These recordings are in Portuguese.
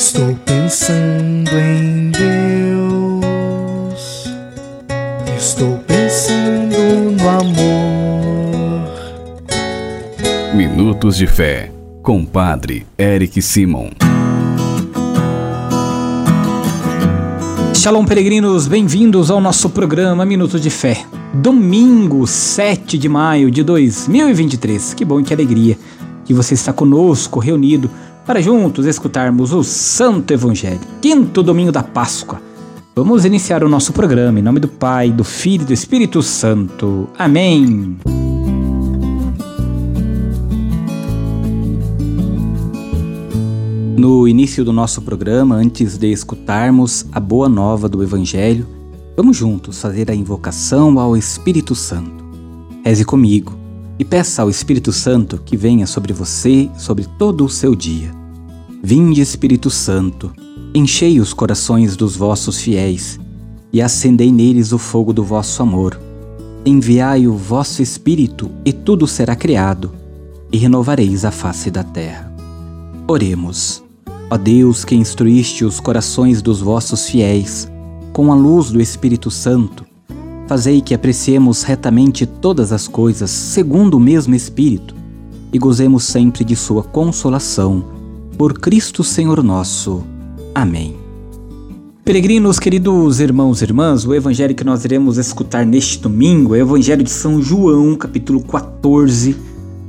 Estou pensando em Deus. Estou pensando no amor. Minutos de Fé, com Padre Eric Simon. Shalom, peregrinos, bem-vindos ao nosso programa Minutos de Fé. Domingo, 7 de maio de 2023. Que bom e que alegria que você está conosco, reunido, para juntos escutarmos o Santo Evangelho. Quinto domingo da Páscoa. Vamos iniciar o nosso programa em nome do Pai, do Filho e do Espírito Santo. Amém. No início do nosso programa, antes de escutarmos a boa nova do Evangelho, vamos juntos fazer a invocação ao Espírito Santo. Reze comigo e peça ao Espírito Santo que venha sobre você, sobre todo o seu dia. Vinde, Espírito Santo, enchei os corações dos vossos fiéis e acendei neles o fogo do vosso amor. Enviai o vosso Espírito e tudo será criado, e renovareis a face da terra. Oremos. Ó Deus, que instruíste os corações dos vossos fiéis com a luz do Espírito Santo, fazei que apreciemos retamente todas as coisas segundo o mesmo Espírito e gozemos sempre de Sua consolação. Por Cristo Senhor nosso. Amém. Peregrinos, queridos irmãos e irmãs, o evangelho que nós iremos escutar neste domingo é o Evangelho de São João, capítulo 14,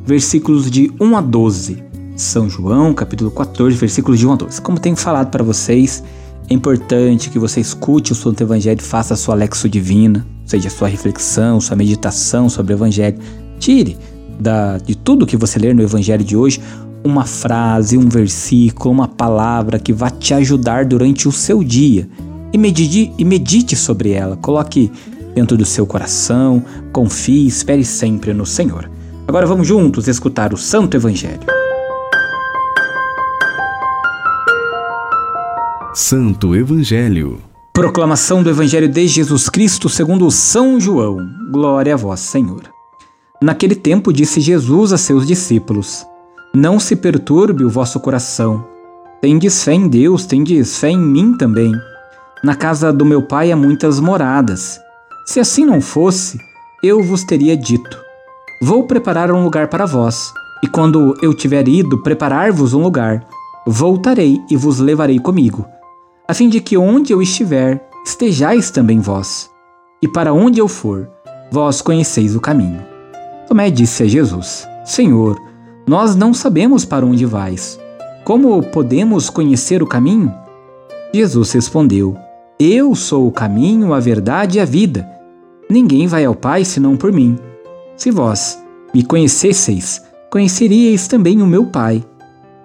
versículos de 1 a 12. São João, capítulo 14, versículos de 1 a 12. Como tenho falado para vocês, é importante que você escute o Santo Evangelho faça a sua lexo divina, ou seja, a sua reflexão, sua meditação sobre o Evangelho. Tire da, de tudo que você ler no Evangelho de hoje uma frase, um versículo, uma palavra que vá te ajudar durante o seu dia e medite, e medite sobre ela. Coloque dentro do seu coração, confie, espere sempre no Senhor. Agora vamos juntos escutar o Santo Evangelho. Santo Evangelho. Proclamação do Evangelho de Jesus Cristo segundo São João. Glória a vós, Senhor. Naquele tempo disse Jesus a seus discípulos: Não se perturbe o vosso coração. Tendes fé em Deus, tendes fé em mim também. Na casa do meu Pai há muitas moradas. Se assim não fosse, eu vos teria dito: Vou preparar um lugar para vós, e quando eu tiver ido preparar-vos um lugar, voltarei e vos levarei comigo a fim de que onde eu estiver, estejais também vós. E para onde eu for, vós conheceis o caminho. Tomé disse a Jesus: Senhor, nós não sabemos para onde vais. Como podemos conhecer o caminho? Jesus respondeu: Eu sou o caminho, a verdade e a vida. Ninguém vai ao Pai senão por mim. Se vós me conhecesseis, conheceríeis também o meu Pai.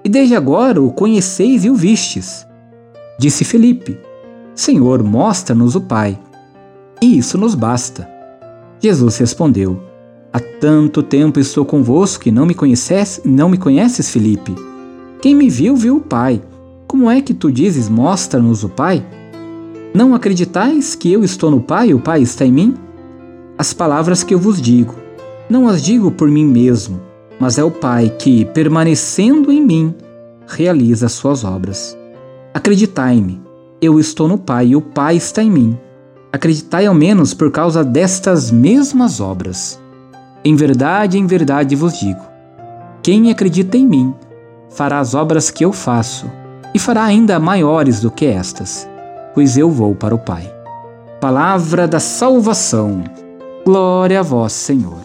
E desde agora o conheceis e o vistes. Disse Felipe: Senhor, mostra-nos o Pai. E isso nos basta. Jesus respondeu: Há tanto tempo estou convosco e não me conheces, não me conheces, Felipe. Quem me viu, viu o Pai. Como é que tu dizes: Mostra-nos o Pai? Não acreditais que eu estou no Pai e o Pai está em mim? As palavras que eu vos digo, não as digo por mim mesmo, mas é o Pai que, permanecendo em mim, realiza as suas obras. Acreditai-me, eu estou no Pai e o Pai está em mim. Acreditai ao menos por causa destas mesmas obras. Em verdade, em verdade vos digo: quem acredita em mim fará as obras que eu faço, e fará ainda maiores do que estas, pois eu vou para o Pai. Palavra da salvação. Glória a vós, Senhor.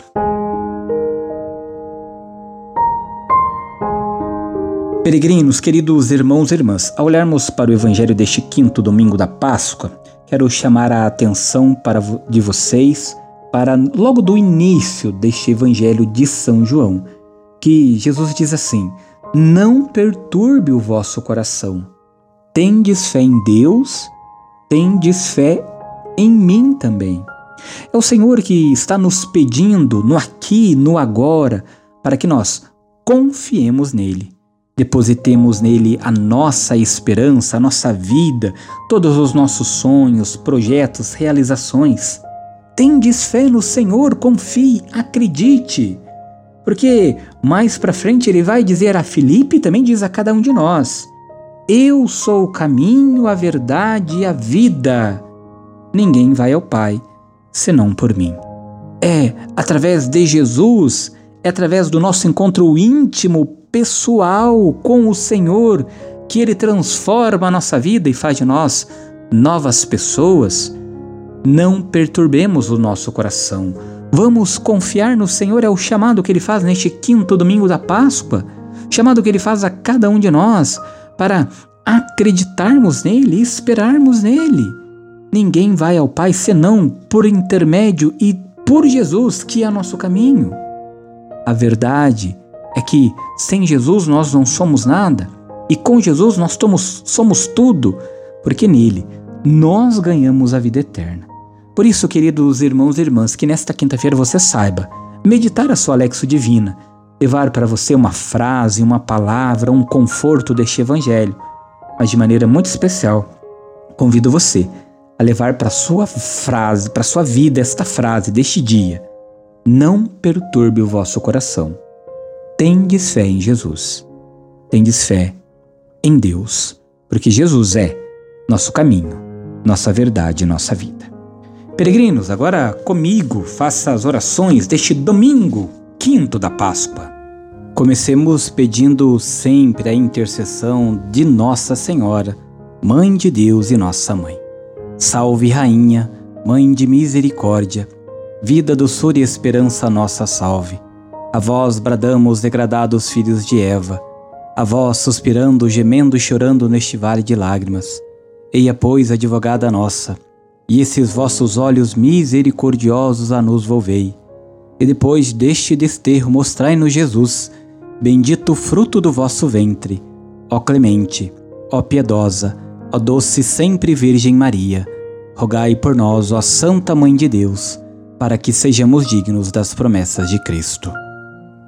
Peregrinos, queridos irmãos e irmãs, ao olharmos para o Evangelho deste quinto domingo da Páscoa, quero chamar a atenção para, de vocês para logo do início deste Evangelho de São João, que Jesus diz assim: Não perturbe o vosso coração. Tendes fé em Deus, tendes fé em mim também. É o Senhor que está nos pedindo no aqui, no agora, para que nós confiemos nele Depositemos nele a nossa esperança, a nossa vida, todos os nossos sonhos, projetos, realizações. Tendes fé no Senhor, confie, acredite. Porque mais para frente ele vai dizer a Filipe também diz a cada um de nós: Eu sou o caminho, a verdade e a vida. Ninguém vai ao Pai senão por mim. É através de Jesus, é através do nosso encontro íntimo, pessoal com o Senhor, que Ele transforma a nossa vida e faz de nós novas pessoas. Não perturbemos o nosso coração. Vamos confiar no Senhor, é o chamado que Ele faz neste quinto domingo da Páscoa, chamado que Ele faz a cada um de nós para acreditarmos nele e esperarmos nele. Ninguém vai ao Pai senão por intermédio e por Jesus, que é nosso caminho. A verdade é que sem Jesus nós não somos nada e com Jesus nós somos, somos tudo, porque nele nós ganhamos a vida eterna. Por isso, queridos irmãos e irmãs, que nesta quinta-feira você saiba meditar a sua Lexo Divina, levar para você uma frase, uma palavra, um conforto deste Evangelho, mas de maneira muito especial, convido você a levar para sua frase, para sua vida esta frase deste dia. Não perturbe o vosso coração. Tendes fé em Jesus. Tendes fé em Deus, porque Jesus é nosso caminho, nossa verdade, nossa vida. Peregrinos, agora comigo faça as orações deste domingo, quinto da Páscoa. Comecemos pedindo sempre a intercessão de Nossa Senhora, Mãe de Deus e nossa Mãe. Salve, Rainha, Mãe de misericórdia, vida, doçura e esperança nossa salve. A vós bradamos, degradados filhos de Eva, a vós suspirando, gemendo e chorando neste vale de lágrimas. Eia, pois, advogada nossa, e esses vossos olhos misericordiosos a nos volvei. E depois deste desterro mostrai-nos Jesus, bendito fruto do vosso ventre. Ó clemente, ó piedosa, Ó doce sempre Virgem Maria, rogai por nós, ó Santa Mãe de Deus, para que sejamos dignos das promessas de Cristo.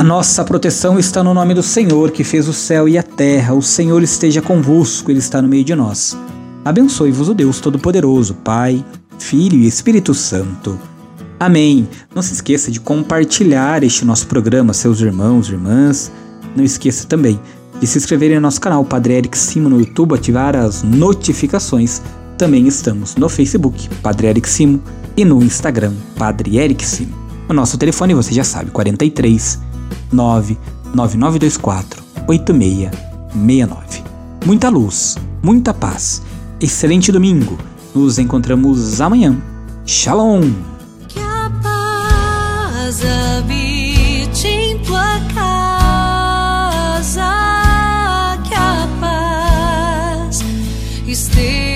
A nossa proteção está no nome do Senhor, que fez o céu e a terra. O Senhor esteja convosco, Ele está no meio de nós. Abençoe-vos o Deus Todo-Poderoso, Pai, Filho e Espírito Santo. Amém. Não se esqueça de compartilhar este nosso programa, seus irmãos, irmãs. Não esqueça também de se inscreverem no nosso canal Padre Eric Simo no YouTube, ativar as notificações. Também estamos no Facebook, Padre Eric Simo, e no Instagram, Padre Eric Simo. O nosso telefone você já sabe, 43 99924 8669. Muita luz, muita paz. Excelente domingo. Nos encontramos amanhã. Shalom. Que a paz habite em tua casa. Que a paz esteja